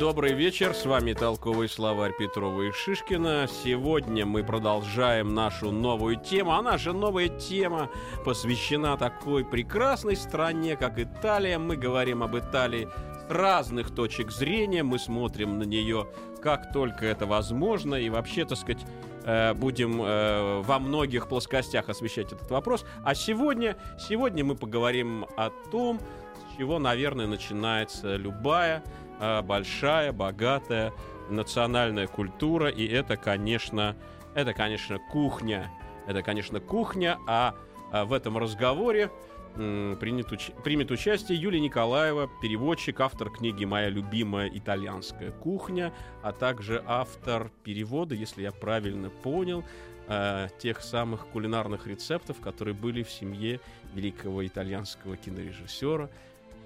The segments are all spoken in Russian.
Добрый вечер, с вами толковый словарь Петрова и Шишкина. Сегодня мы продолжаем нашу новую тему, а наша новая тема посвящена такой прекрасной стране, как Италия. Мы говорим об Италии с разных точек зрения, мы смотрим на нее как только это возможно, и вообще, так сказать, э, будем э, во многих плоскостях освещать этот вопрос. А сегодня, сегодня мы поговорим о том, с чего, наверное, начинается любая большая, богатая национальная культура, и это, конечно, это, конечно, кухня. Это, конечно, кухня, а, а в этом разговоре принят уч- примет участие Юлия Николаева, переводчик, автор книги «Моя любимая итальянская кухня», а также автор перевода, если я правильно понял, э, тех самых кулинарных рецептов, которые были в семье великого итальянского кинорежиссера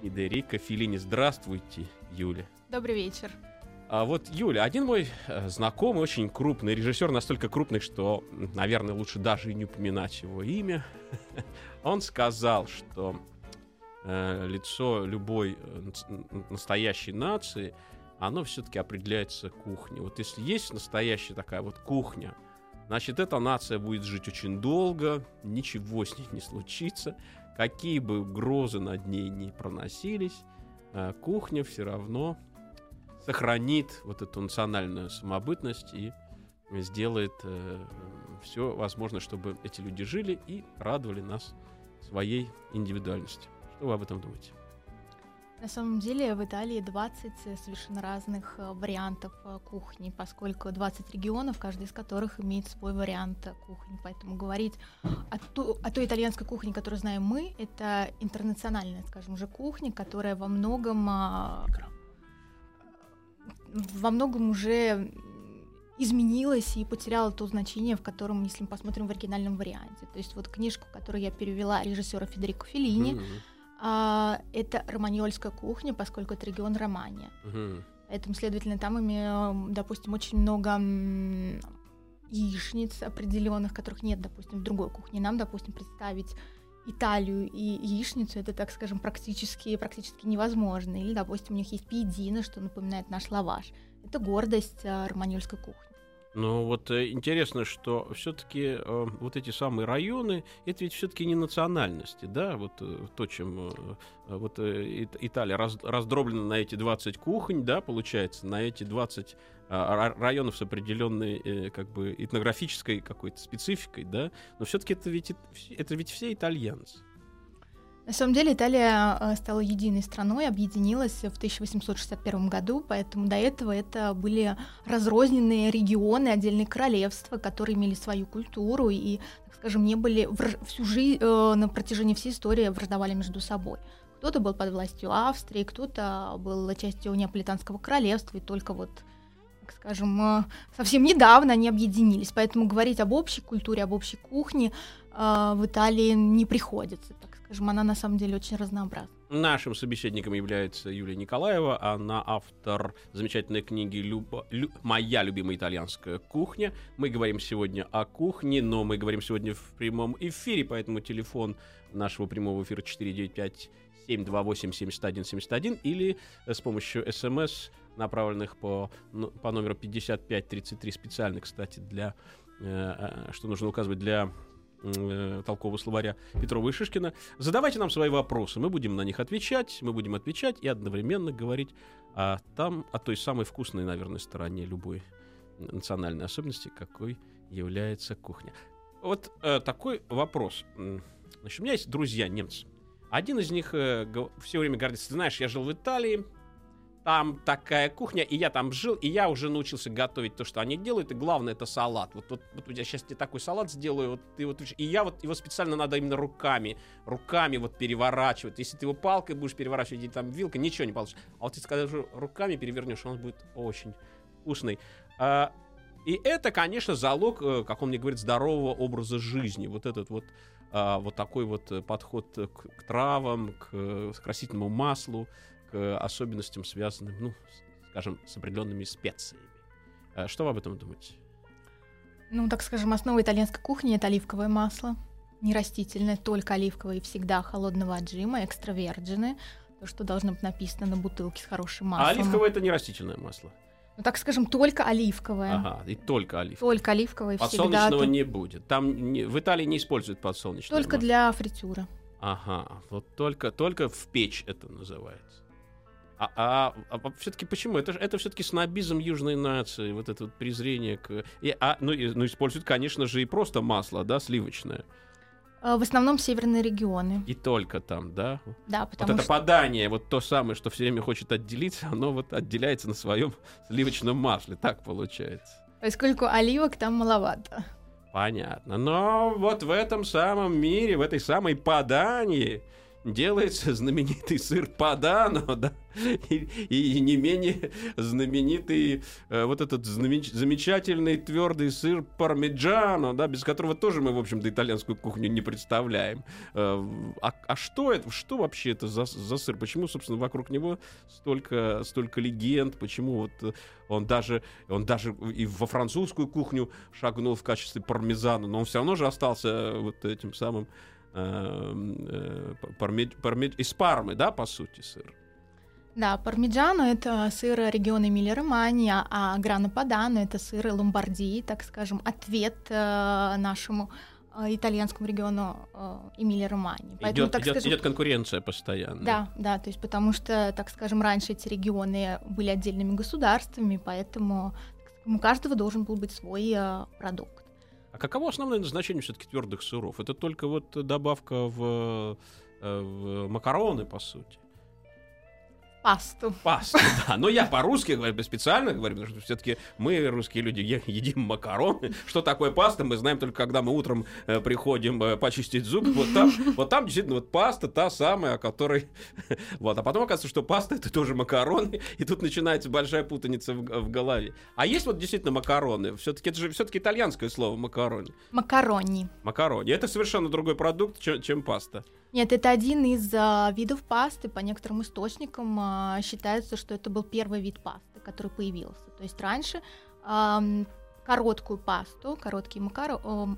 Федерико Феллини. Здравствуйте, Юля. Добрый вечер. А вот, Юля, один мой э, знакомый, очень крупный режиссер, настолько крупный, что, наверное, лучше даже и не упоминать его имя. Он сказал, что э, лицо любой э, настоящей нации, оно все-таки определяется кухней. Вот если есть настоящая такая вот кухня, значит, эта нация будет жить очень долго, ничего с ней не случится, какие бы угрозы над ней не проносились, кухня все равно сохранит вот эту национальную самобытность и сделает все возможное, чтобы эти люди жили и радовали нас своей индивидуальностью. Что вы об этом думаете? На самом деле в Италии 20 совершенно разных э, вариантов э, кухни, поскольку 20 регионов, каждый из которых имеет свой вариант э, кухни. Поэтому говорить о, ту- о той итальянской кухне, которую знаем мы, это интернациональная, скажем же, кухня, которая во многом а, во многом уже изменилась и потеряла то значение, в котором, если мы посмотрим в оригинальном варианте. То есть вот книжку, которую я перевела режиссера Федерико Феллини, Мгм. А, это романьольская кухня, поскольку это регион Романия. Мгм. Поэтому, следовательно, там, ими, допустим, очень много яичниц определенных, которых нет, допустим, в другой кухне. Нам, допустим, представить Италию и яичницу, это, так скажем, практически, практически невозможно. Или, допустим, у них есть пиедина, что напоминает наш лаваш. Это гордость а, романьольской кухни. Ну вот э, интересно, что все-таки вот эти самые районы, это ведь все-таки не национальности, да, вот э, то, чем э, э, вот э, Ит- Италия раз- раздроблена на эти 20 кухонь, да, получается, на эти 20 а, ра- районов с определенной э, как бы этнографической какой-то спецификой, да, но все-таки это ведь, это ведь все итальянцы. На самом деле Италия э, стала единой страной, объединилась в 1861 году, поэтому до этого это были разрозненные регионы, отдельные королевства, которые имели свою культуру и, так скажем, не были всю жизнь на протяжении всей истории враждовали между собой. Кто-то был под властью Австрии, кто-то был частью Неаполитанского королевства, и только вот скажем, э, совсем недавно они объединились. Поэтому говорить об общей культуре, об общей кухне э, в Италии не приходится, так скажем. Она на самом деле очень разнообразна. Нашим собеседником является Юлия Николаева. Она автор замечательной книги «Любо- Лю- «Моя любимая итальянская кухня». Мы говорим сегодня о кухне, но мы говорим сегодня в прямом эфире, поэтому телефон нашего прямого эфира 495 728 7171 или с помощью смс, направленных по, ну, по номеру 5533, специально, кстати, для, э, э, что нужно указывать для э, толкового словаря Петрова и Шишкина. Задавайте нам свои вопросы, мы будем на них отвечать, мы будем отвечать и одновременно говорить о, там, о той самой вкусной, наверное, стороне любой национальной особенности, какой является кухня. Вот э, такой вопрос. Значит, у меня есть друзья немцы. Один из них э, все время гордится. Знаешь, я жил в Италии, там такая кухня, и я там жил, и я уже научился готовить то, что они делают, и главное это салат. Вот, вот, вот я сейчас тебе такой салат сделаю, вот ты вот, и я вот его специально надо именно руками, руками вот переворачивать. Если ты его палкой будешь переворачивать или там вилкой, ничего не получится. А вот если когда руками перевернешь, он будет очень вкусный. А, и это, конечно, залог, э, как он мне говорит, здорового образа жизни. Вот этот вот, а, вот такой вот подход к, к травам, к, э, к красительному маслу, к особенностям, связанным, ну, скажем, с определенными специями. А что вы об этом думаете? Ну, так скажем, основа итальянской кухни это оливковое масло. Не растительное, только оливковое и всегда холодного отжима, экстравержены. То, что должно быть написано на бутылке с хорошим маслом. А оливковое это не растительное масло. Ну, так скажем, только оливковое. Ага, и только оливковое. Только оливковое Подсолнечного всегда. не будет. Там не, в Италии не используют подсолнечное Только масло. для фритюра. Ага, вот только, только в печь это называется. А, а, а все-таки почему? Это, это все-таки снобизм южной нации, вот это вот презрение к... И, а, ну, и- ну, используют, конечно же, и просто масло, да, сливочное. Э, В основном северные регионы. И только там, да? Да, Вот потому это что подание, вот то самое, что все время хочет отделиться, оно вот отделяется на своем сливочном масле. Так получается. поскольку оливок там маловато. Понятно. Но вот в этом самом мире, в этой самой Падании делается знаменитый сыр Падано, да, и, и не менее знаменитый э, вот этот знамен- замечательный твердый сыр Пармиджано, да, без которого тоже мы, в общем-то, итальянскую кухню не представляем. Э, а, а что это, что вообще это за, за сыр? Почему, собственно, вокруг него столько, столько легенд? Почему вот э, он даже, он даже и во французскую кухню шагнул в качестве пармезана, но он все равно же остался вот этим самым э, э, из Пармы, да, по сути, сыр. Да, пармиджано — это сыр региона Эмилия-Романья, а грано падано — это сыр Ломбардии, так скажем, ответ э, нашему э, итальянскому региону э, Эмилия-Романьи. Поэтому, Идет, так идет- скажем, идет конкуренция постоянно. Да, да, то есть потому что, так скажем, раньше эти регионы были отдельными государствами, поэтому у каждого должен был быть свой э, продукт. А каково основное назначение все-таки твердых сыров? Это только вот добавка в, э, в макароны, по сути. Пасту. Пасту, да. Но я по-русски говорю, специально говорю, потому что все-таки мы, русские люди, едим макароны. Что такое паста, мы знаем только, когда мы утром э, приходим э, почистить зубы. Вот там, вот там действительно вот паста та самая, о которой... Вот. А потом оказывается, что паста — это тоже макароны, и тут начинается большая путаница в, в голове. А есть вот действительно макароны? Все-таки это же все-таки итальянское слово макарони. Макарони. Макарони. Это совершенно другой продукт, чем, чем паста. Нет, это один из а, видов пасты. По некоторым источникам а, считается, что это был первый вид пасты, который появился. То есть раньше ам, короткую пасту, короткие макаро, ам,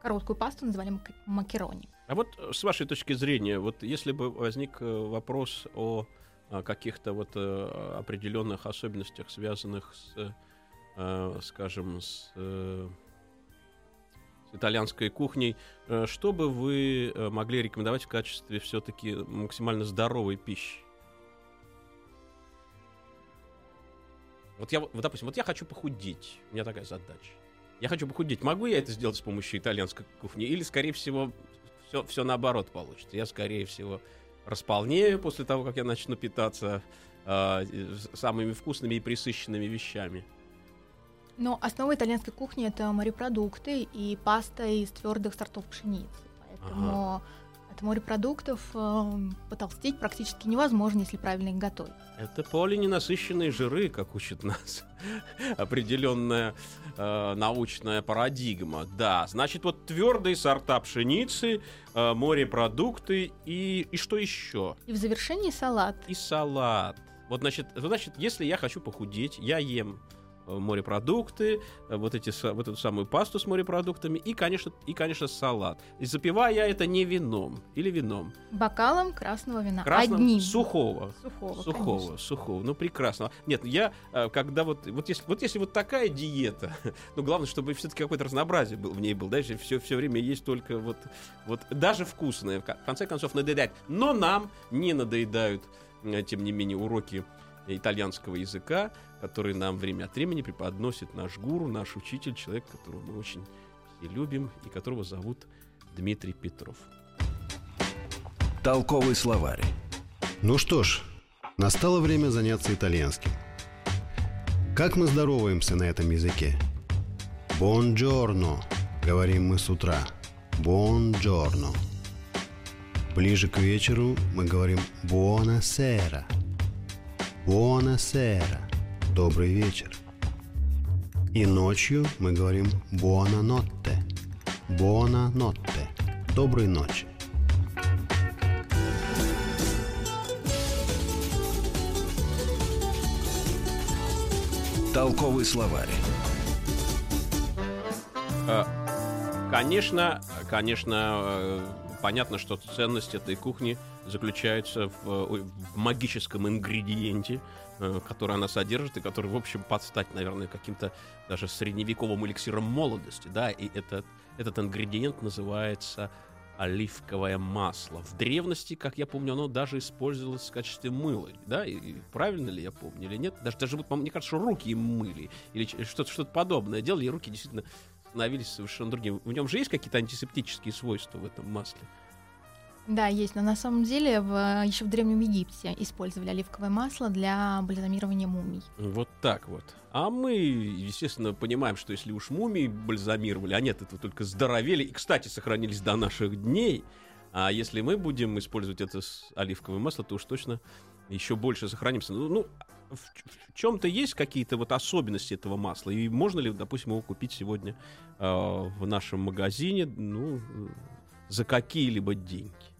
короткую пасту называли мак- макарони. А вот э, с вашей точки зрения, вот если бы возник э, вопрос о э, каких-то вот э, определенных особенностях, связанных с, скажем, с итальянской кухней, э, что бы вы э, могли рекомендовать в качестве все-таки максимально здоровой пищи? Вот я, вот, допустим, вот я хочу похудеть. У меня такая задача. Я хочу похудеть. Могу я это сделать с помощью итальянской кухни? Или, скорее всего, все, все наоборот получится. Я, скорее всего, располнею после того, как я начну питаться э, самыми вкусными и присыщенными вещами. Но основа итальянской кухни это морепродукты и паста из твердых сортов пшеницы. Поэтому от морепродуктов эм, потолстеть практически невозможно, если правильно их готовить. Это полиненасыщенные жиры, как учит нас определенная э, научная парадигма. Да, значит, вот твердые сорта пшеницы, э, морепродукты и, и что еще? И в завершении салат. И салат. Вот, значит, значит, если я хочу похудеть, я ем э, морепродукты, э, вот, эти, вот эту самую пасту с морепродуктами и, конечно, и, конечно, салат. И запиваю я это не вином или вином. Бокалом красного вина. Красным, Одним. сухого. Сухого, Сухого, конечно. сухого, ну прекрасно. Нет, я э, когда вот вот если вот если вот такая диета, ну главное, чтобы все-таки какое-то разнообразие был в ней был, дальше все все время есть только вот вот даже вкусное, в ко- в конце концов надоедает, но нам не надоедают, э, тем не менее уроки итальянского языка, которые нам время от времени преподносит наш гуру, наш учитель, человек, которого мы очень все любим и которого зовут Дмитрий Петров. Толковый словарь. Ну что ж, настало время заняться итальянским. Как мы здороваемся на этом языке? Бонджорно, говорим мы с утра. Бонджорно. Ближе к вечеру мы говорим буонасера. Буонасера. Добрый вечер. И ночью мы говорим «буона нотте». «Буона нотте». Доброй ночи. Толковый словарь. Э, Конечно, конечно, э, понятно, что ценность этой кухни заключается в, в магическом ингредиенте, э, который она содержит, и который, в общем, подстать, наверное, каким-то даже средневековым эликсиром молодости, да, и этот, этот ингредиент называется оливковое масло. В древности, как я помню, оно даже использовалось в качестве мыла, да, и, и правильно ли я помню или нет? Даже, даже вот, мне кажется, что руки им мыли или что-то что подобное делали, и руки действительно становились совершенно другими. В нем же есть какие-то антисептические свойства в этом масле? Да, есть, но на самом деле в, еще в Древнем Египте использовали оливковое масло для бальзамирования мумий. Вот так вот. А мы, естественно, понимаем, что если уж мумии бальзамировали, а нет, это только здоровели, и, кстати, сохранились до наших дней, а если мы будем использовать это с оливковое масло, то уж точно еще больше сохранимся. Ну, ну в, в чем-то есть какие-то вот особенности этого масла, и можно ли, допустим, его купить сегодня э, в нашем магазине, ну, за какие-либо деньги?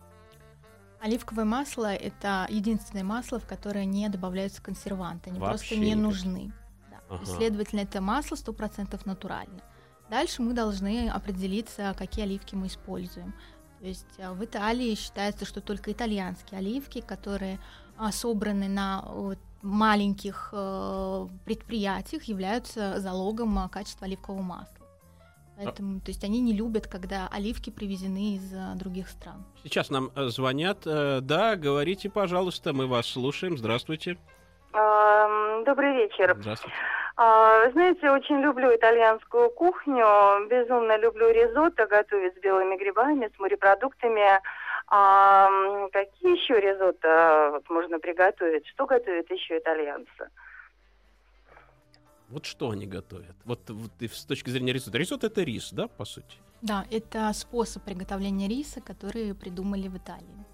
Оливковое масло — это единственное масло, в которое не добавляются консерванты. Они Вообще просто не никакие. нужны. Да. Ага. Следовательно, это масло 100% натуральное. Дальше мы должны определиться, какие оливки мы используем. То есть а, в Италии считается, что только итальянские оливки, которые а, собраны на маленьких э, предприятиях, являются залогом а, качества оливкового масла. Поэтому, то есть они не любят, когда оливки привезены из а, других стран. Сейчас нам э, звонят. Э, да, говорите, пожалуйста, мы вас слушаем. Здравствуйте. Ам, Добрый вечер. Здравствуйте. А, Знаете, очень люблю итальянскую кухню, безумно люблю ризотто готовить с белыми грибами, с морепродуктами. А, какие еще ризотто вот можно приготовить? Что готовят еще итальянцы? Вот что они готовят? Вот, вот с точки зрения рисотто. Рисотто это рис, да, по сути? Да, это способ приготовления риса, который придумали в Италии.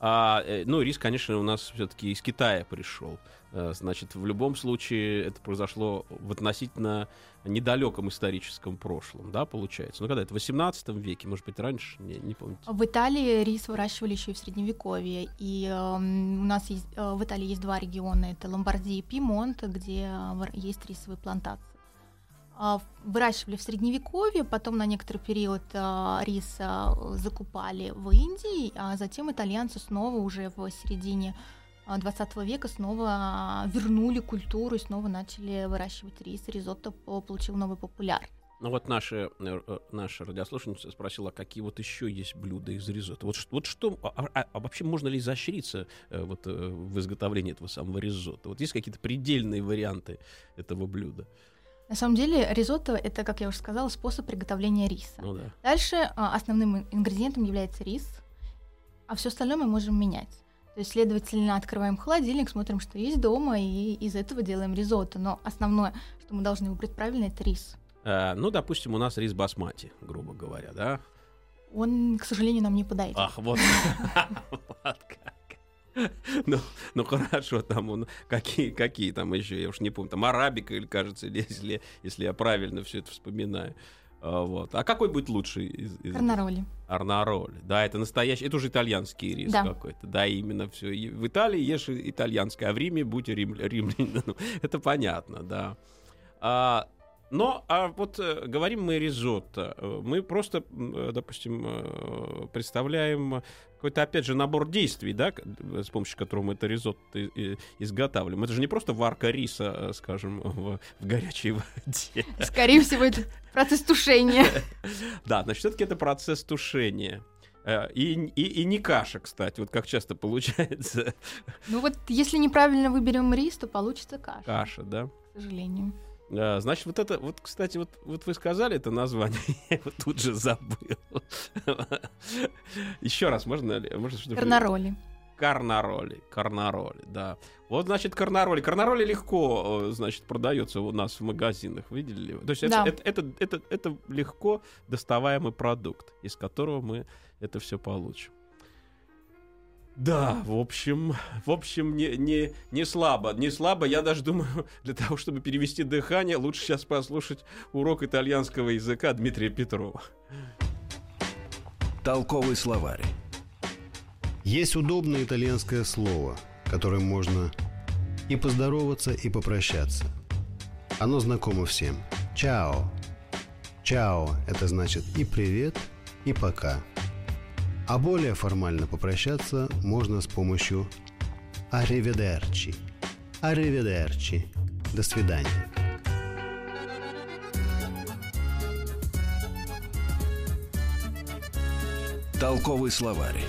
А, э, ну, рис, конечно, у нас все-таки из Китая пришел. Э, Значит, в любом случае это произошло в относительно недалеком историческом прошлом, да, получается? Ну, когда это? В 18 веке, может быть, раньше? Не, не помните. В Италии рис выращивали еще и в Средневековье. И эм, у нас есть, э, в Италии есть два региона. Это Ломбардия и Пимонт, где э, есть рисовые плантации. А, Выращивали в Средневековье, потом на некоторый период э, рис э, закупали в Индии, а затем итальянцы снова уже в середине э, 20 века снова э, вернули культуру и снова начали выращивать рис. Ризотто по- получил новый популярность. Ну, вот наша, э, э, наша радиослушательница спросила, какие вот еще есть блюда из ризотто. Вот, вот что, а, а- а вообще можно ли изощриться э, вот, э, в изготовлении этого самого ризотто? Вот есть какие-то предельные варианты этого блюда? На самом деле ризотто это, как я уже сказала, способ приготовления риса. Ну да. Дальше а, основным ин- ингредиентом является рис, а все остальное мы можем менять. То есть, следовательно, открываем холодильник, смотрим, что есть дома, и из этого делаем ризотто. Но основное, что мы должны выбрать правильно, это рис. Э, ну, допустим, у нас рис басмати, грубо говоря, да? Он, к сожалению, нам не подойдет. Ах, вот. Ну, ну хорошо, там он, какие, какие там еще, я уж не помню, там арабика или кажется, или если, если я правильно все это вспоминаю. А, вот. А какой будет лучший из, из Карнароли. Арнароли? Да, это настоящий, это уже итальянский рис Да. какой-то. Да, именно все. В Италии ешь итальянское, а в Риме будь рим, римлянином. Это понятно, да. А, но, а вот э, говорим мы ризотто, э, мы просто, э, допустим, представляем какой-то, опять же, набор действий, да, с помощью которого мы это ризотто изготавливаем. Это же не просто варка риса, э, скажем, в, в горячей воде. Скорее всего, это процесс тушения. Да, значит, все-таки это процесс тушения. Э, И, и, и не каша, кстати, вот как часто получается Ну вот, если неправильно выберем рис, то получится каша, каша, да? к сожалению. А, Значит, вот это, вот, кстати, вот, вот вы сказали это название, я его тут же забыл. Еще раз, можно ли? Можно что-то Карнароли. Карнароли, карнароли, да. Вот, значит, карнароли. Карнароли легко, э, значит, продается у нас в магазинах, видели ли? вы? То есть это, Да. это, это, это, это легко доставаемый продукт, из которого мы это все получим. Да, в общем, в общем, не, не, не слабо, не слабо. Я даже думаю, для того, чтобы перевести дыхание, лучше сейчас послушать урок итальянского языка Дмитрия Петрова. Толковый словарь. Есть удобное итальянское слово, которым можно и поздороваться, и попрощаться. Оно знакомо всем. Чао. Чао – это значит и привет, и пока. А более формально попрощаться можно с помощью «Ариведерчи». «Ариведерчи». До свидания. Толковый словарь.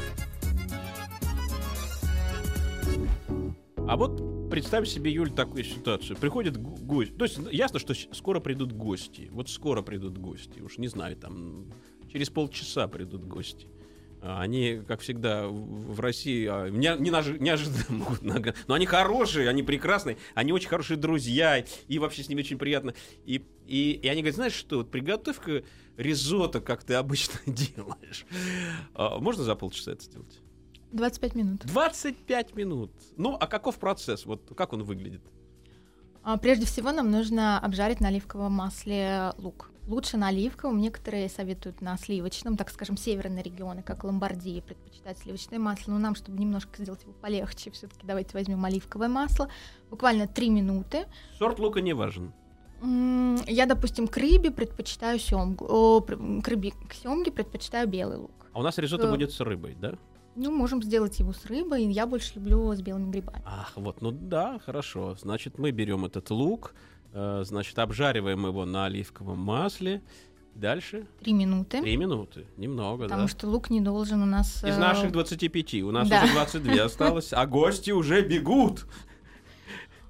А вот представь себе, Юль, такую ситуацию. Приходит гость. То есть ясно, что скоро придут гости. Вот скоро придут гости. Уж не знаю, там через полчаса придут гости. А они, как всегда, в России а, не, не неожиданно могут нога. Но они хорошие, они прекрасные, они очень хорошие друзья, и вообще с ними очень приятно. И, и, и они говорят, знаешь что, вот приготовь-ка ризотто, как ты обычно делаешь. А, можно за полчаса это сделать? 25 минут. 25 минут. Ну, а каков процесс? Вот как он выглядит? Прежде всего нам нужно обжарить на оливковом масле лук лучше на оливковом. Некоторые советуют на сливочном, так скажем, северные регионы, как Ломбардия, предпочитают сливочное масло. Но нам, чтобы немножко сделать его полегче, все-таки давайте возьмем оливковое масло. Буквально 3 минуты. Сорт лука не важен. Я, допустим, к рыбе предпочитаю семгу. О, к рыбе, к семге предпочитаю белый лук. А у нас ризотто будет с рыбой, да? Ну, можем сделать его с рыбой. Я больше люблю с белыми грибами. Ах, вот, ну да, хорошо. Значит, мы берем этот лук, Э, значит, обжариваем его на оливковом масле. Дальше? Три минуты. Три минуты. Немного, Потому да. что лук не должен у нас... Из наших 25. У нас да. уже 22 осталось, а гости уже бегут.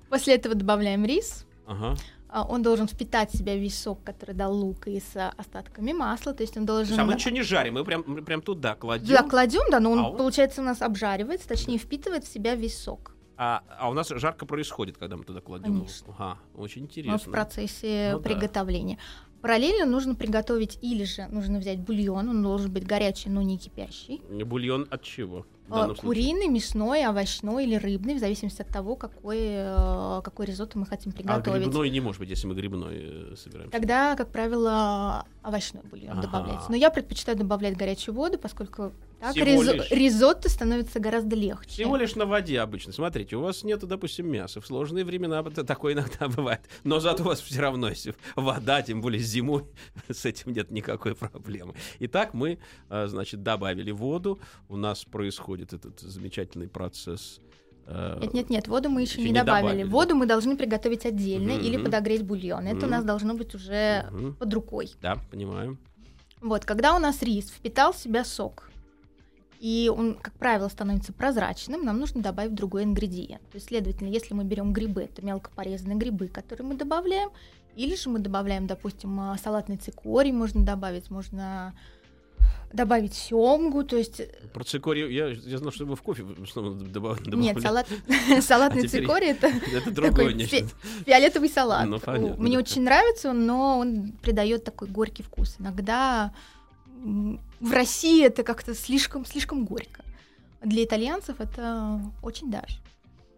После этого добавляем рис. Ага. А, он должен впитать в себя весь сок, который дал лук и с остатками масла, то есть он должен... То есть, а мы ничего не жарим, мы прям, мы прям туда кладем? Да, кладем, да, но он, а получается, у нас обжаривается, точнее, впитывает в себя весь сок. А, а у нас жарко происходит, когда мы туда кладем. Конечно. Ага, очень интересно. Мы в процессе ну, приготовления. Да. Параллельно нужно приготовить или же нужно взять бульон, он должен быть горячий, но не кипящий. Бульон от чего? А, куриный, мясной, овощной или рыбный, в зависимости от того, какой, э, какой ризотто мы хотим а приготовить. А грибной не может быть, если мы грибной э, собираем. Тогда, как правило, овощной бульон ага. добавляется. Но я предпочитаю добавлять горячую воду, поскольку так ризо- лишь... ризотто становится гораздо легче. Всего лишь на воде обычно. Смотрите, у вас нету, допустим, мяса. В сложные времена такое иногда бывает. Но зато у вас все равно, если вода, тем более зимой, с этим нет никакой проблемы. Итак, мы, э, значит, добавили воду. У нас происходит происходит этот замечательный процесс. Э, нет, нет, нет, воду мы еще, еще не, добавили. добавили. Воду мы должны приготовить отдельно mm-hmm. или подогреть бульон. Это у нас должно быть уже mm-hmm. под рукой. Да, понимаю. Вот, когда у нас рис впитал в себя сок, и он, как правило, становится прозрачным, нам нужно добавить другой ингредиент. То есть, следовательно, если мы берем грибы, это мелко порезанные грибы, которые мы добавляем, или же мы добавляем, допустим, а, салатный цикорий можно добавить, можно добавить семгу, то есть... Э, Про цикорий, я, я знал, что вы в кофе добавляли. Нет, салат, салатный а цикорий это, это другое нечто. фиолетовый салат. Ну, понятно, Мне да. очень нравится он, но он придает такой горький вкус. Иногда в России это как-то слишком, слишком горько. Для итальянцев это очень даже.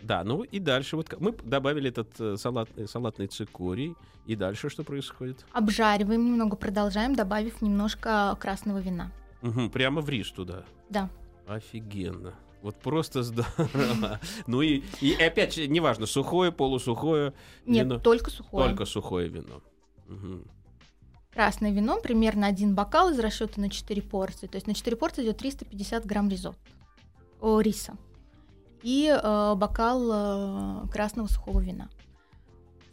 Да, ну и дальше вот мы добавили этот э, салат, э, салатный цикорий, и дальше что происходит? Обжариваем немного, продолжаем, добавив немножко красного вина. Угу, прямо в рис туда. Да. Офигенно. Вот просто здорово. Ну и, и опять, неважно, сухое, полусухое Нет, вино. только сухое. Только сухое вино. Угу. Красное вино, примерно один бокал из расчета на 4 порции. То есть на 4 порции идет 350 грамм ризотто. О, риса и э, бокал э, красного сухого вина.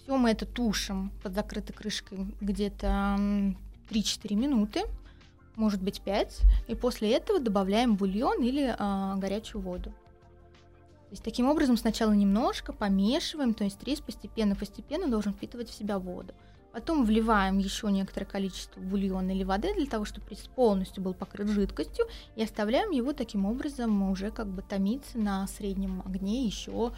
Все мы это тушим под закрытой крышкой где-то 3-4 минуты, может быть 5, и после этого добавляем бульон или э, горячую воду. То есть таким образом сначала немножко помешиваем, то есть рис постепенно-постепенно должен впитывать в себя воду. Потом вливаем еще некоторое количество бульона или воды для того, чтобы рис полностью был покрыт жидкостью, и оставляем его таким образом уже как бы томиться на среднем огне еще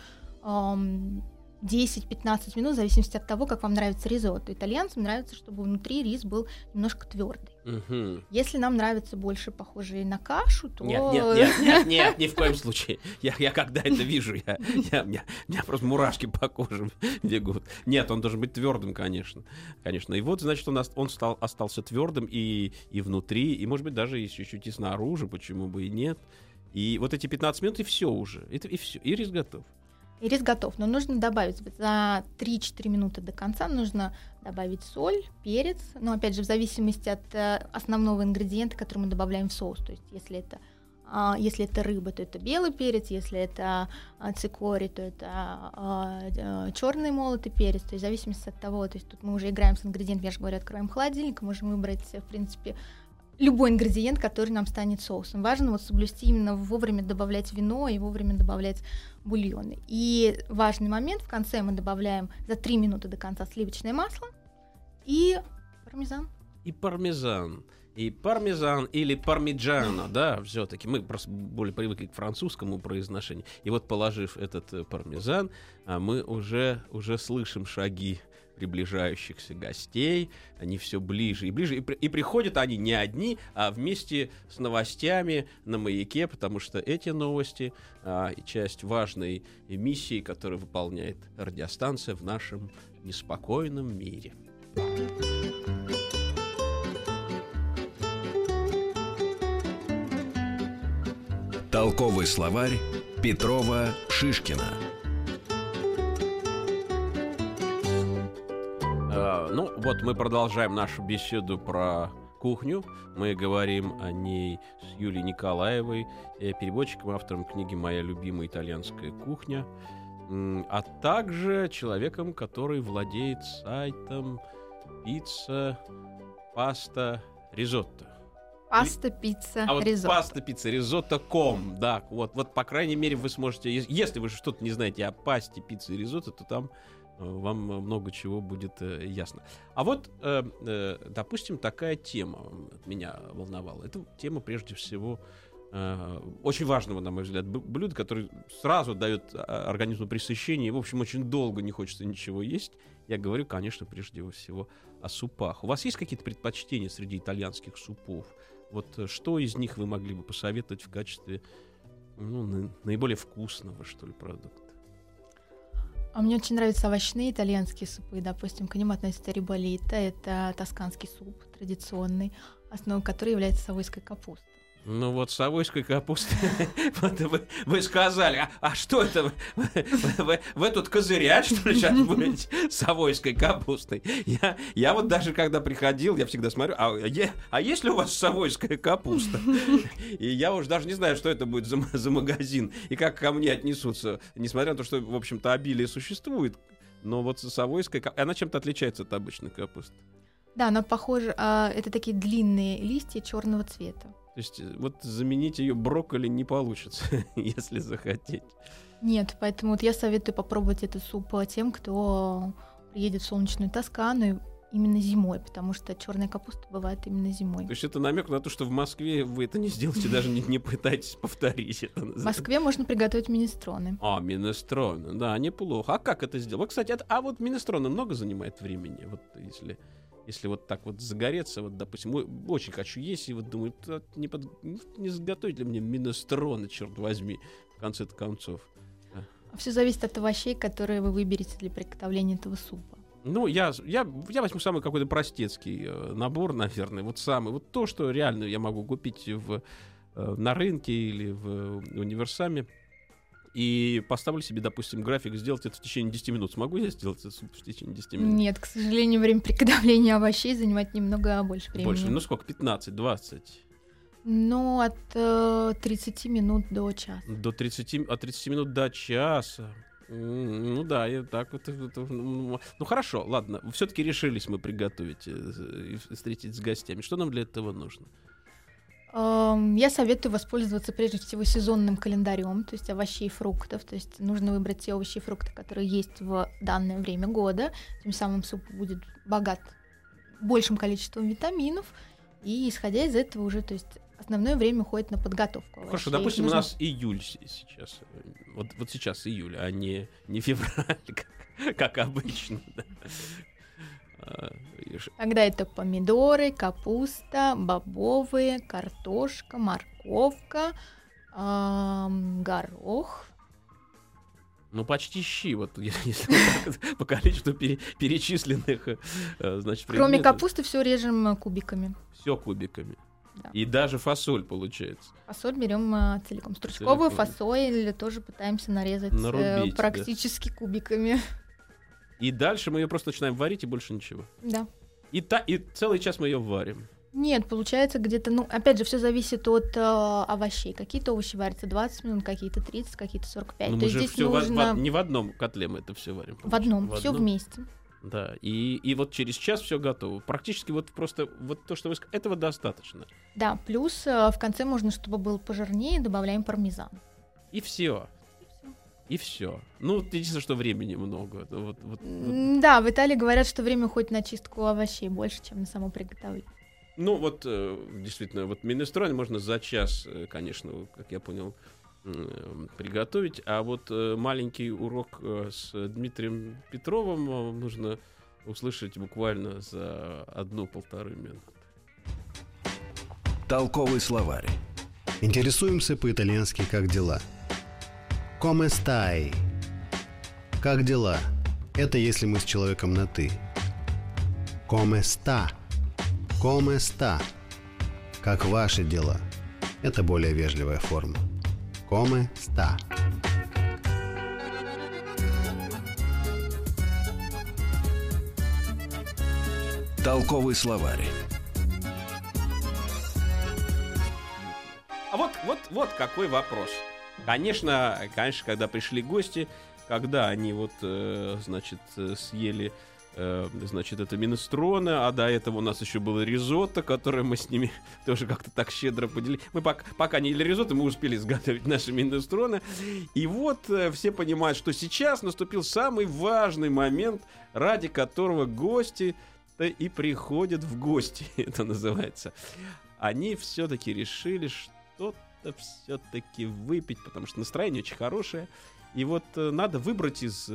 10-15 минут, в зависимости от того, как вам нравится ризотто. Итальянцам нравится, чтобы внутри рис был немножко твердый. Мгм. Если нам нравится больше похожий на кашу, то... Нет, нет, нет, нет, нет, ни в коем случае. Я, я когда это вижу, я, я, у, меня, меня просто мурашки по коже бегут. Нет, он должен быть твердым, конечно. Конечно. И вот, значит, он, он стал, остался твердым и, и внутри, и, может быть, даже и чуть-чуть и снаружи, почему бы и нет. И вот эти 15 минут, и все уже. Это, и все. И рис готов. И рис готов, но нужно добавить за 3-4 минуты до конца нужно добавить соль, перец, но опять же в зависимости от э, основного ингредиента, который мы добавляем в соус. То есть если это а, если это рыба, то это белый перец, если это а, цикорий, то это черный молотый перец. То есть в зависимости от того, то есть тут мы уже играем с ингредиентами, я же говорю, открываем холодильник, можем выбрать, э, в принципе, любой ингредиент, который нам станет соусом. Важно вот соблюсти именно вовремя добавлять вино и вовремя добавлять бульоны. И важный момент, в конце мы добавляем за 3 минуты до конца сливочное масло и пармезан. И пармезан. И пармезан или пармиджано, да, все-таки мы просто более привыкли к французскому произношению. И вот положив этот э, пармезан, а, мы уже, уже слышим шаги приближающихся гостей, они все ближе и ближе, и, при- и приходят они не одни, а вместе с новостями на маяке, потому что эти новости а, часть важной миссии, которую выполняет радиостанция в нашем неспокойном мире. Толковый словарь Петрова Шишкина. Э, Ну, вот мы продолжаем нашу беседу про кухню. Мы говорим о ней с Юлией Николаевой, э, переводчиком, автором книги «Моя любимая итальянская кухня», а также человеком, который владеет сайтом пицца, паста, ризотто. Паста, пицца, А вот ризотто. паста, пицца, ризотто.com, да, вот, вот, по крайней мере, вы сможете, ес- если вы что-то не знаете о пасте, пицце и ризотто, то там вам много чего будет э, ясно. А вот, э, э, допустим, такая тема меня волновала. Это тема, прежде всего, очень важного, на мой взгляд, блюда, который сразу дает а, организму пресыщение, и, в общем, очень долго не хочется ничего есть. Я говорю, конечно, прежде всего о супах. У вас есть какие-то предпочтения среди итальянских супов? Вот что из них вы могли бы посоветовать в качестве ну, на- наиболее вкусного, что ли, продукта? А мне очень нравятся овощные итальянские супы. Допустим, к ним относится риболита. Это тосканский суп традиционный, основой которой является совойская капуста. Ну вот совойской капусты. Вот вы, вы сказали, а, а что это? Вы, вы- вы- тут козырять, что ли, сейчас будете совойской капустой? Я, я вот даже когда приходил, я всегда смотрю, а, е- а есть ли у вас совойская капуста? И я уже даже не знаю, что это будет за, за магазин и как ко мне отнесутся, несмотря на то, что, в общем-то, обилие существует. Но вот совойская капуста, она чем-то отличается от обычной капусты. Да, она похожа, а, это такие длинные листья черного цвета. То есть э, вот заменить ее брокколи не получится, если захотеть. Нет, поэтому вот я советую попробовать этот суп а, тем, кто приедет в солнечную Тоскану именно зимой, потому что черная капуста бывает именно зимой. То есть это намек на то, что в Москве вы это не сделаете, даже не, не пытайтесь повторить это. В Москве можно приготовить министроны. А, минестроны, да, неплохо. А как это сделать? Вот, кстати, это- а вот минестроны много занимает времени? Вот если, если вот так вот загореться, вот, допустим, очень хочу есть, и вот думаю, «Т- не, под- не заготовить ли мне минестроны, черт возьми, в конце концов. Все зависит от овощей, которые вы выберете для приготовления этого супа. Ну, я, я, я возьму самый какой-то простецкий э, набор, наверное. Вот самый. Вот то, что реально я могу купить в, э, на рынке или в э, универсаме. И поставлю себе, допустим, график сделать это в течение 10 минут. Смогу я сделать это в течение 10 минут? Нет, к сожалению, время приготовления овощей занимает немного больше времени. Больше. Ну сколько? 15, 20. Ну, от э, 30 минут до часа. До 30, от 30 минут до часа. Ну да, и так вот. это- Ну ну, хорошо, ладно. Все-таки решились мы приготовить э, и встретить с гостями. Что нам для этого нужно? Я советую воспользоваться прежде всего сезонным календарем, то есть овощей и фруктов. То есть нужно выбрать те овощи и фрукты, которые есть в данное время года. Тем самым суп будет богат большим количеством витаминов. И исходя из этого уже, то есть основное время уходит на подготовку. Хорошо, овощей. допустим, Нужно- у нас июль сейчас. Вот, вот сейчас июль, а не, не февраль. как. как обычно. да. Ш- Тогда это помидоры, капуста, бобовые, картошка, морковка, ам, горох. Ну, почти щи, вот если по количеству пере- перечисленных, э, значит, Кроме капусты все режем э, кубиками. Все кубиками. Да. И даже фасоль получается. Фасоль берем э, целиком. Стручковую Целиком. фасоль тоже пытаемся нарезать э, да. практически кубиками. И дальше мы ее просто начинаем варить, и больше ничего. Да. И, та, и целый час мы ее варим. Нет, получается где-то, ну, опять же, все зависит от э, овощей. Какие-то овощи варятся 20 минут, какие-то 30, какие-то 45. Но То мы же здесь все нужно не в одном котле мы это все варим. в одном, В все одном. вместе. Да, и, и вот через час все готово. Практически вот просто вот то, что вы сказали, этого достаточно. Да, плюс э, в конце можно, чтобы был пожирнее, добавляем пармезан. И все. И все. Ну, единственное, что времени много. Вот, вот, вот. Да, в Италии говорят, что время уходит на чистку овощей больше, чем на само приготовление. Ну, вот э, действительно, вот минестроне можно за час, э, конечно, как я понял, приготовить. А вот э, маленький урок с Дмитрием Петровым нужно услышать буквально за одну-полторы минуты. Толковый словарь. Интересуемся по-итальянски «Как дела?». «Come stai?» «Как дела?» Это если мы с человеком на «ты». «Come sta?» «Come sta?» «Как ваши дела?» Это более вежливая форма. «Come sta?» Толковый словарь. А вот, вот, вот какой вопрос. Конечно, конечно, когда пришли гости, когда они вот, э, значит, э, съели, э, значит, это минестроны, а до этого у нас еще было ризотто, которое мы с ними тоже как-то так щедро поделили. Мы пока, пока не ели ризотто, мы успели изготовить наши минестроны. И вот все понимают, что сейчас наступил самый важный момент, ради которого гости и приходят в гости, это называется. Они все-таки решили, что-то все-таки выпить, потому что настроение очень хорошее. И вот э, надо выбрать из,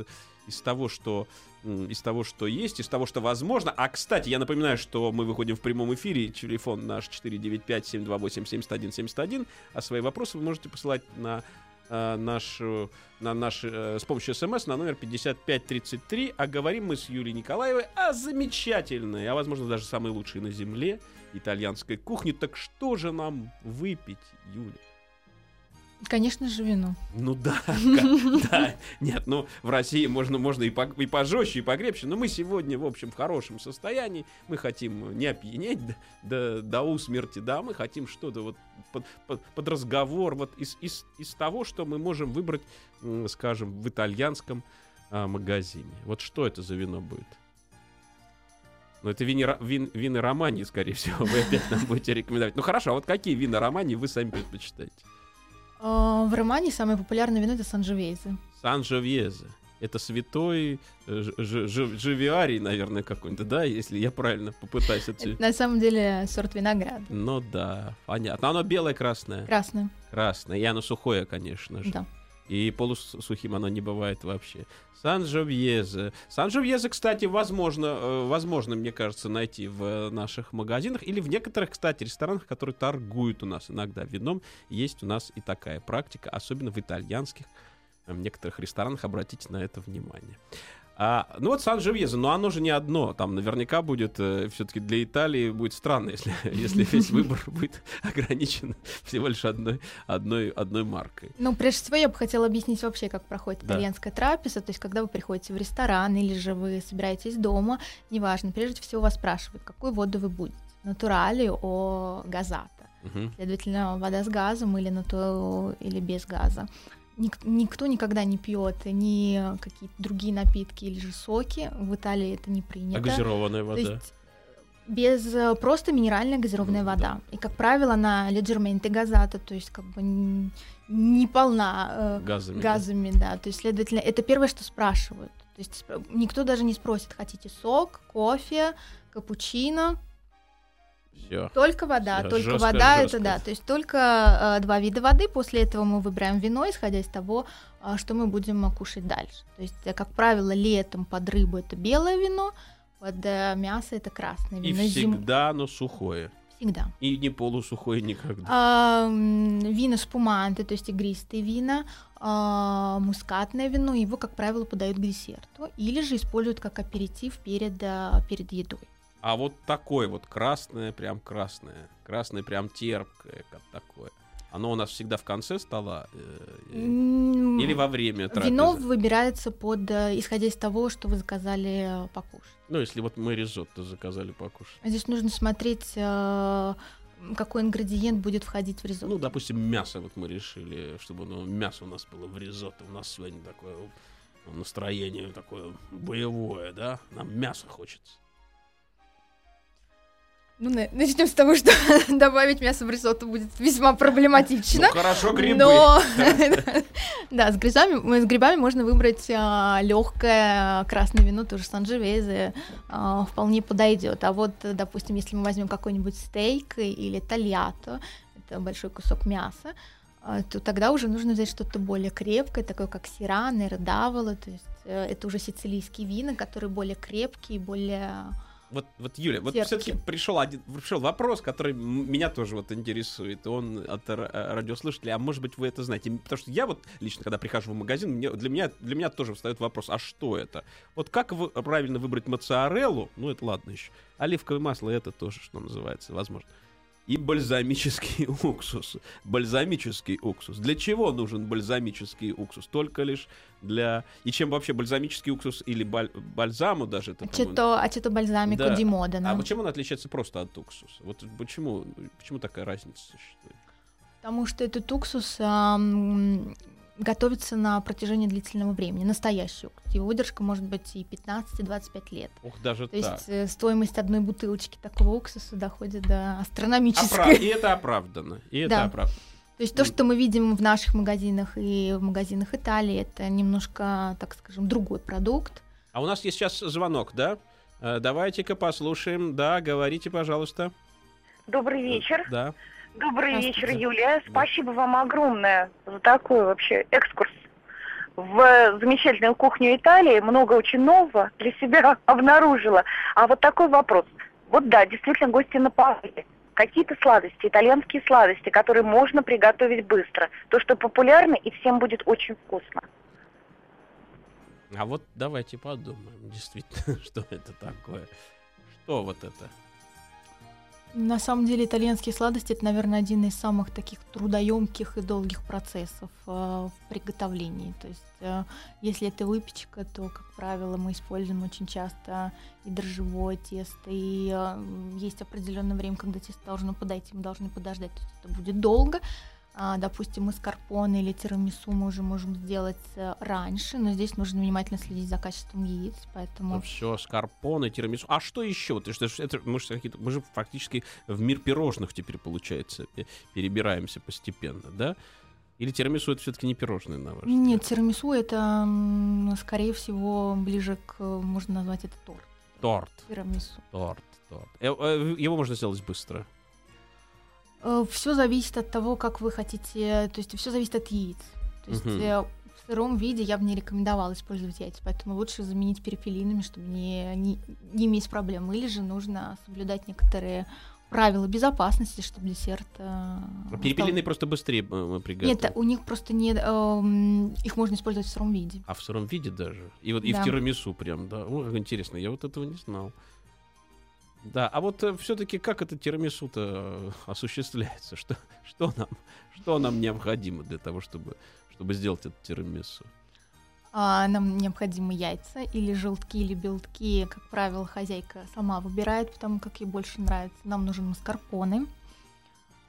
из того, что из того, что есть, из того, что возможно. А, кстати, я напоминаю, что мы выходим в прямом эфире. Телефон наш 495-728-7171. А свои вопросы вы можете посылать на э, нашу, на наш, э, с помощью смс на номер 5533. А говорим мы с Юлией Николаевой о замечательной, а возможно даже самой лучшей на земле итальянской кухне. Так что же нам выпить, Юля? Конечно же, вино. Ну да, да, нет, ну в России можно, можно и, по, и пожестче, и погребче, но мы сегодня, в общем, в хорошем состоянии, мы хотим не опьянеть до, до, до усмерти, да, мы хотим что-то вот под, под- под разговор, вот из, из, из того, что мы можем выбрать, скажем, в итальянском а, магазине. Вот что это за вино будет? Ну, это вини, вин, вины Романии, скорее всего, вы опять нам будете рекомендовать. Ну, хорошо, а вот какие вина Романии вы сами предпочитаете? А, В Романии самое популярное вино это Санжевейзе. Сан-Жовьезе. Это святой э, ж- ж- Живиарий, наверное, какой-то, да, если я правильно попытаюсь это... Это на самом деле сорт винограда. Ну да, понятно. Оно белое, красное. Красное, Красное. И оно сухое, конечно же. да. И полусухим оно не бывает вообще. Сан-Жовьезе. Сан-Жовьезе, кстати, возможно, э, возможно, мне кажется, найти в э, наших магазинах или в некоторых, кстати, ресторанах, которые торгуют у нас иногда вином. Есть у нас и такая практика, особенно в итальянских э, в некоторых ресторанах. Обратите на это внимание. А, ну вот Сан-Живьезе, но оно же не одно. Там наверняка будет, все-таки для Италии будет странно, если, если весь выбор будет ограничен всего лишь одной, одной, одной маркой. Ну, прежде всего, я бы хотела объяснить вообще, как проходит Да. итальянская трапеза. То есть, когда вы приходите в ресторан или же вы собираетесь дома, неважно, прежде всего вас спрашивают, какую воду вы будете. Натурали о газата. Мгм. Следовательно, вода с газом или, нату... или без газа. Ник- никто никогда не пьет ни какие-то другие напитки или же соки. В Италии это не А принято. газированная То вода? есть без э, просто минеральная газированная Ну, да. вода. И, как правило, она легgermente газата, то есть как бы н- не полна э, газами. да? газами, да. То есть, следовательно, это первое, что спрашивают. То есть никто даже не спросит, хотите сок, кофе, капучино. Все. Только вода, Всё, только жестко, вода жестко. это да, то есть только э, два вида воды. После этого мы выбираем вино, исходя из того, а, что мы будем а, кушать дальше. То есть, э, как правило, летом под рыбу это белое вино, под э, мясо это красное И вино. Зим- всегда оно сухое. всегда. И не полусухое никогда. А, вина спуманты, то есть игристые вина, а, мускатное вино, его, как правило, подают к десерту или же используют как аперитив перед, перед едой. А вот такое вот красное, прям красное. Красное прям терпкое, как такое. Оно у нас всегда в конце стола э, М, или во время трапезы. Вино выбирается под, э, исходя из того, что вы заказали э, покушать. Ну, если вот мы ризотто заказали покушать. Здесь нужно смотреть, э, какой ингредиент будет входить в ризотто. Ну, допустим, мясо вот мы решили, чтобы ну, мясо у нас было в ризотто. У нас сегодня такое настроение такое боевое, да? Нам мясо хочется. Ну, начнем с того, что добавить мясо в ризотто будет весьма проблематично. Ну, хорошо, грибы. Но да, с грибами, с грибами можно выбрать легкое красное вино, тоже санджевезе, а, вполне подойдет. А вот, допустим, если мы возьмем какой-нибудь стейк или тольятто, это большой кусок мяса, а, то тогда уже нужно взять что-то более крепкое, такое как сирана, эрдавола, то есть э, это уже сицилийские вина, которые более крепкие, более Вот, вот Юля, вот все-таки пришел один пришел вопрос, который меня тоже вот интересует. Он от э, радиослушателей, а может быть вы это знаете? Потому что я вот лично, когда прихожу в магазин, мне, для меня для меня тоже встает вопрос: а что это? Вот как вы, правильно выбрать моцареллу? Ну это ладно еще. Оливковое масло это тоже, что называется, возможно. И бальзамический уксус. Бальзамический уксус. Для чего нужен бальзамический уксус? Только лишь для... И чем вообще бальзамический уксус или баль- бальзаму даже это, по-моему, ачето, ачето бальзамико Да. ди Модена. а чем он отличается просто от уксуса? Вот почему, почему такая разница существует? Потому что этот уксус ам, готовится на протяжении длительного времени, настоящий уксус. Его выдержка может быть и 15-25 лет. Ух, даже То так. есть э, стоимость одной бутылочки такого уксуса доходит до Опра- астрономической. И это оправдано. И это Да. оправдано. То есть то, что мы видим в наших магазинах и в магазинах Италии, это немножко, так скажем, другой продукт. А у нас есть сейчас звонок, да? Э, Давайте-ка послушаем. Да, говорите, пожалуйста. Добрый вечер. Да. Добрый вечер, Юлия. Спасибо вам огромное за такой вообще экскурс в замечательную кухню Италии. Много очень нового для себя обнаружила. А вот такой вопрос. Вот да, действительно, гости на палате. Какие-то сладости, итальянские сладости, которые можно приготовить быстро. То, что популярно и всем будет очень вкусно. А вот давайте подумаем, действительно, что это такое. Что вот это? На самом деле итальянские сладости это, наверное, один из самых таких трудоемких и долгих процессов э, в приготовлении. То есть, э, если это выпечка, то, как правило, мы используем очень часто и дрожжевое тесто, и э, есть определенное время, когда тесто должно подойти, мы должны подождать. То есть это будет долго. А, допустим, маскарпоне или тирамису мы уже можем сделать э, раньше, но здесь нужно внимательно следить за качеством яиц, поэтому... Ну все, скарпоне, тирамису. А что еще? Ты что, это, мы, же какие-то- мы же фактически в мир пирожных теперь, получается, пе- перебираемся постепенно, да? Или тирамису это все-таки не пирожное, на ваш Нет, взгляд? тирамису это, скорее всего, ближе к, можно назвать это торт. Торт, Тирамису. торт, торт. Э, э, Его можно сделать быстро. Все зависит от того, как вы хотите, то есть все зависит от яиц. То есть э, в сыром виде я бы не рекомендовала использовать яйца, поэтому лучше заменить перепелиными, чтобы не, не, не иметь проблем. Или же нужно соблюдать некоторые правила безопасности, чтобы десерт... э, А Перепелиные просто быстрее э, приготовить. Нет, у них просто нет, эм, их можно использовать в сыром виде. А в сыром виде даже. И вот и в Да. тирамису прям, да. О, как интересно, я вот этого не знал. Да, а вот все-таки как это тирамису-то э, осуществляется? Что, что, нам, что нам необходимо для того, чтобы, чтобы сделать это тирамису? А, нам необходимы яйца или желтки, или белки. Как правило, хозяйка сама выбирает, потому как ей больше нравится. Нам нужны маскарпоне.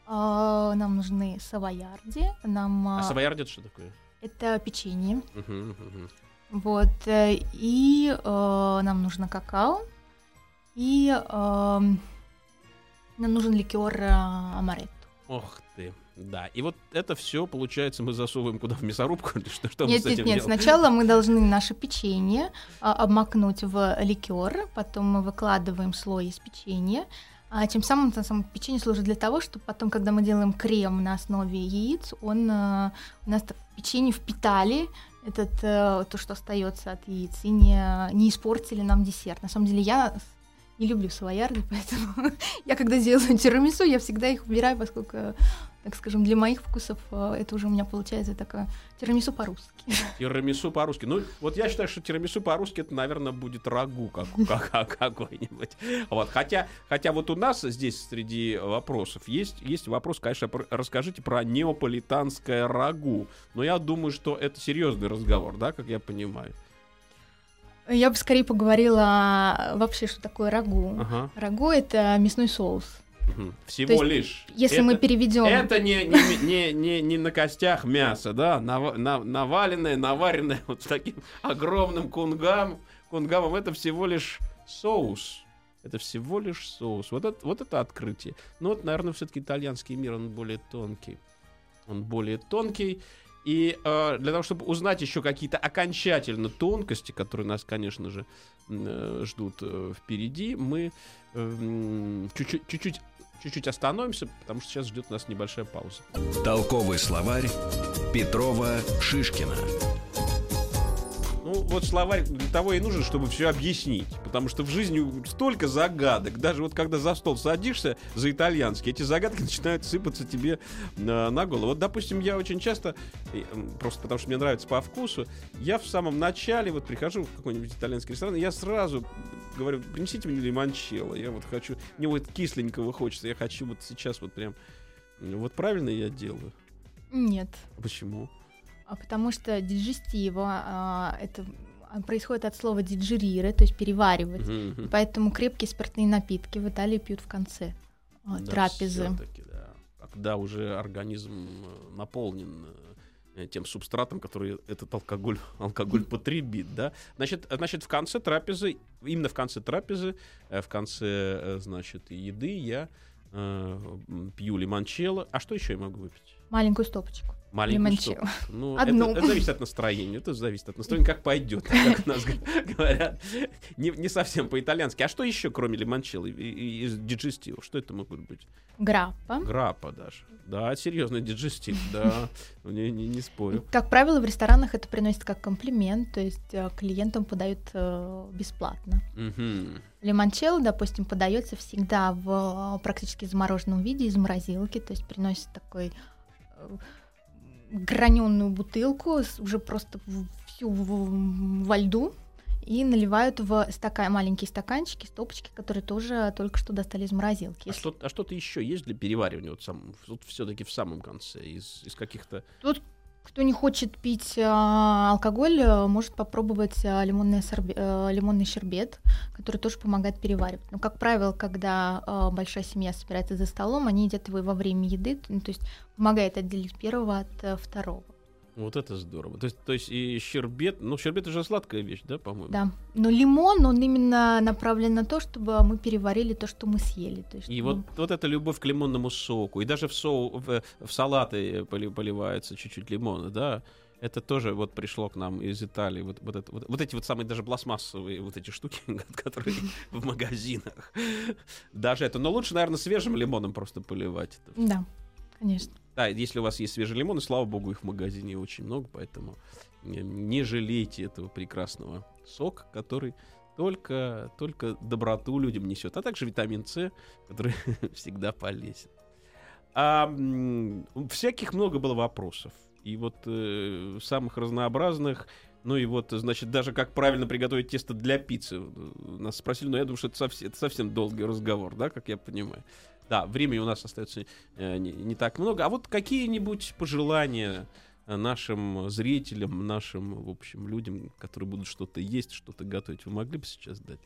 А, нам нужны савоярди. Нам, А а, савоярди это что такое? Это печенье. Мгм, мгм. Вот. э, И э, нам нужно какао. И эм, нам нужен ликер э, амаретто. Ох ты, да. И вот это все, получается, мы засовываем куда в мясорубку? Или Что, что мы Нет, с нет, этим нет. делаем? Сначала мы должны наше печенье а, обмакнуть в ликер, потом мы выкладываем слой из печенья, А тем самым, на самом печенье служит для того, чтобы потом, когда мы делаем крем на основе яиц, он э, у нас так, печенье впитали этот э, то, что остается от яиц, и не, не испортили нам десерт. На самом деле я не люблю савоярды, поэтому я когда делаю тирамису, я всегда их убираю, поскольку так скажем, для моих вкусов э, это уже у меня получается такое тирамису по-русски. Тирамису по-русски. Ну, вот я считаю, что тирамису по-русски это, наверное, будет рагу как, как, какой-нибудь. Вот. Хотя, хотя вот у нас здесь среди вопросов есть, есть вопрос, конечно, про, расскажите про неаполитанское рагу. Но я думаю, что это серьезный разговор, да, как я понимаю. Я бы скорее поговорила вообще, что такое рагу. Ага. Рагу это мясной соус. Всего есть, лишь. Если это, мы переведем. Это не, не, не, не, не на костях мясо, да, нав, нав, наваленное, наваренное вот с таким огромным кунгам, кунгамом. Это всего лишь соус. Это всего лишь соус. Вот это, вот это открытие. Но вот, наверное, все-таки итальянский мир, он более тонкий. Он более тонкий. И э, для того, чтобы узнать еще какие-то окончательно тонкости, которые нас, конечно же, э, ждут э, впереди, мы э, чуть-чуть чуть-чуть остановимся, потому что сейчас ждет нас небольшая пауза. Толковый словарь Петрова Шишкина. Ну, вот словарь для того и нужен, чтобы все объяснить. Потому что в жизни столько загадок. Даже вот когда за стол садишься за итальянский, эти загадки начинают сыпаться тебе на, на голову. Вот, допустим, я очень часто, просто потому что мне нравится по вкусу, я в самом начале вот прихожу в какой-нибудь итальянский ресторан, и я сразу говорю, принесите мне лимончелло. Я вот хочу, мне вот кисленького хочется, я хочу вот сейчас вот прям... Вот правильно я делаю? Нет. Почему? А потому что диджестиво а, это происходит от слова диджерире, то есть переваривать. Uh-huh, Поэтому крепкие спиртные напитки в Италии пьют в конце а, да, трапезы. Да. Когда уже организм э, наполнен э, тем субстратом, который этот алкоголь, алкоголь потребит, да. Значит, значит, в конце трапезы, именно в конце трапезы, э, в конце, значит, еды я э, пью лимончелло. А что еще я могу выпить? Маленькую стопочку. Маленькую стопочку. Ну, Одну. Это, это зависит от настроения. Это зависит от настроения, как пойдет, как у нас говорят. Не, не совсем по-итальянски. А что еще, кроме лимончелло из диджестива? Что это могут быть? Граппа. Граппа даже. Да, серьезный диджестив, да. Не, не, не спорю. Как правило, в ресторанах это приносит как комплимент, то есть э, клиентам подают э, бесплатно. Угу. Лимончелло, допустим, подается всегда в э, практически замороженном виде из морозилки, то есть приносит такой граненую бутылку, уже просто всю во льду, и наливают в стакан, маленькие стаканчики, стопочки, которые тоже только что достали из морозилки. А, что, а что-то еще есть для переваривания? Вот, сам, вот все-таки в самом конце, из, из каких-то... Тут кто не хочет пить а, алкоголь, э, может попробовать а, лимонный, сорбе, а, лимонный щербет, который тоже помогает переваривать. Но, как правило, когда а, большая семья собирается за столом, они едят его во время еды, ну, то есть помогает отделить первого от а, второго. Вот это здорово. То есть, то есть и щербет, ну щербет уже сладкая вещь, да, по-моему? Да. Но лимон, он именно направлен на то, чтобы мы переварили то, что мы съели. То есть, и мы... вот, вот эта любовь к лимонному соку, и даже в, соу, в, в салаты поливается чуть-чуть лимона, да, это тоже вот пришло к нам из Италии. Вот, вот, это, вот, вот эти вот самые даже пластмассовые вот эти штуки, которые в магазинах. Даже это. Но лучше, наверное, свежим лимоном просто поливать. Да, конечно. Да, если у вас есть свежие лимоны, слава богу, их в магазине очень много, поэтому не жалейте этого прекрасного сока, который только, только доброту людям несет, а также витамин С, который всегда полезен. А, всяких много было вопросов. И вот э, самых разнообразных. Ну и вот, значит, даже как правильно приготовить тесто для пиццы. Нас спросили, но я думаю, что это совсем, это совсем долгий разговор, да, как я понимаю. Да, времени у нас остается э, не, не так много. А вот какие-нибудь пожелания э, нашим зрителям, нашим, в общем, людям, которые будут что-то есть, что-то готовить, вы могли бы сейчас дать?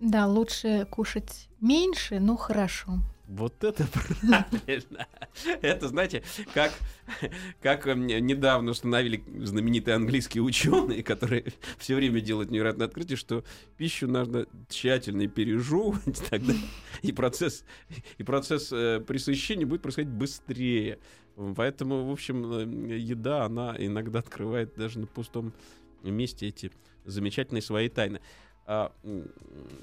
Да, лучше кушать меньше, но хорошо. Вот это правильно. Это, знаете, как, как недавно установили знаменитые английские ученые, которые все время делают невероятное открытие, что пищу нужно тщательно пережевывать, тогда и процесс, и процесс э, присыщения будет происходить быстрее. Поэтому, в общем, э, еда, она иногда открывает даже на пустом месте эти замечательные свои тайны. А,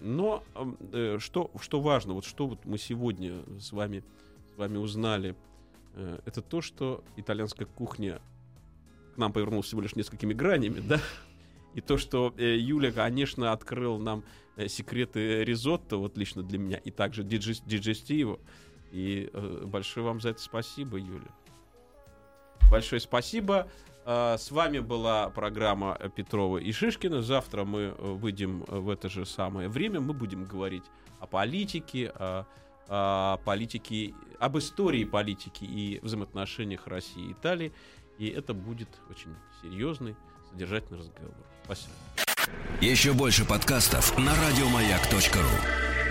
но э, что, что важно, вот что вот мы сегодня с вами, с вами узнали, э, это то, что итальянская кухня к нам повернулась всего лишь несколькими гранями, да, и то, что э, Юля, конечно, открыл нам секреты ризотто, вот лично для меня, и также диджестиву. И большое вам за это спасибо, Юля. Большое спасибо. Э, с вами была программа Петрова и Шишкина. Завтра мы э, выйдем в это же самое время. Мы будем говорить о политике, о, о политике, об истории политики и взаимоотношениях России и Италии. И это будет очень серьезный, содержательный разговор. Спасибо. Еще больше подкастов на радиомаяк.ру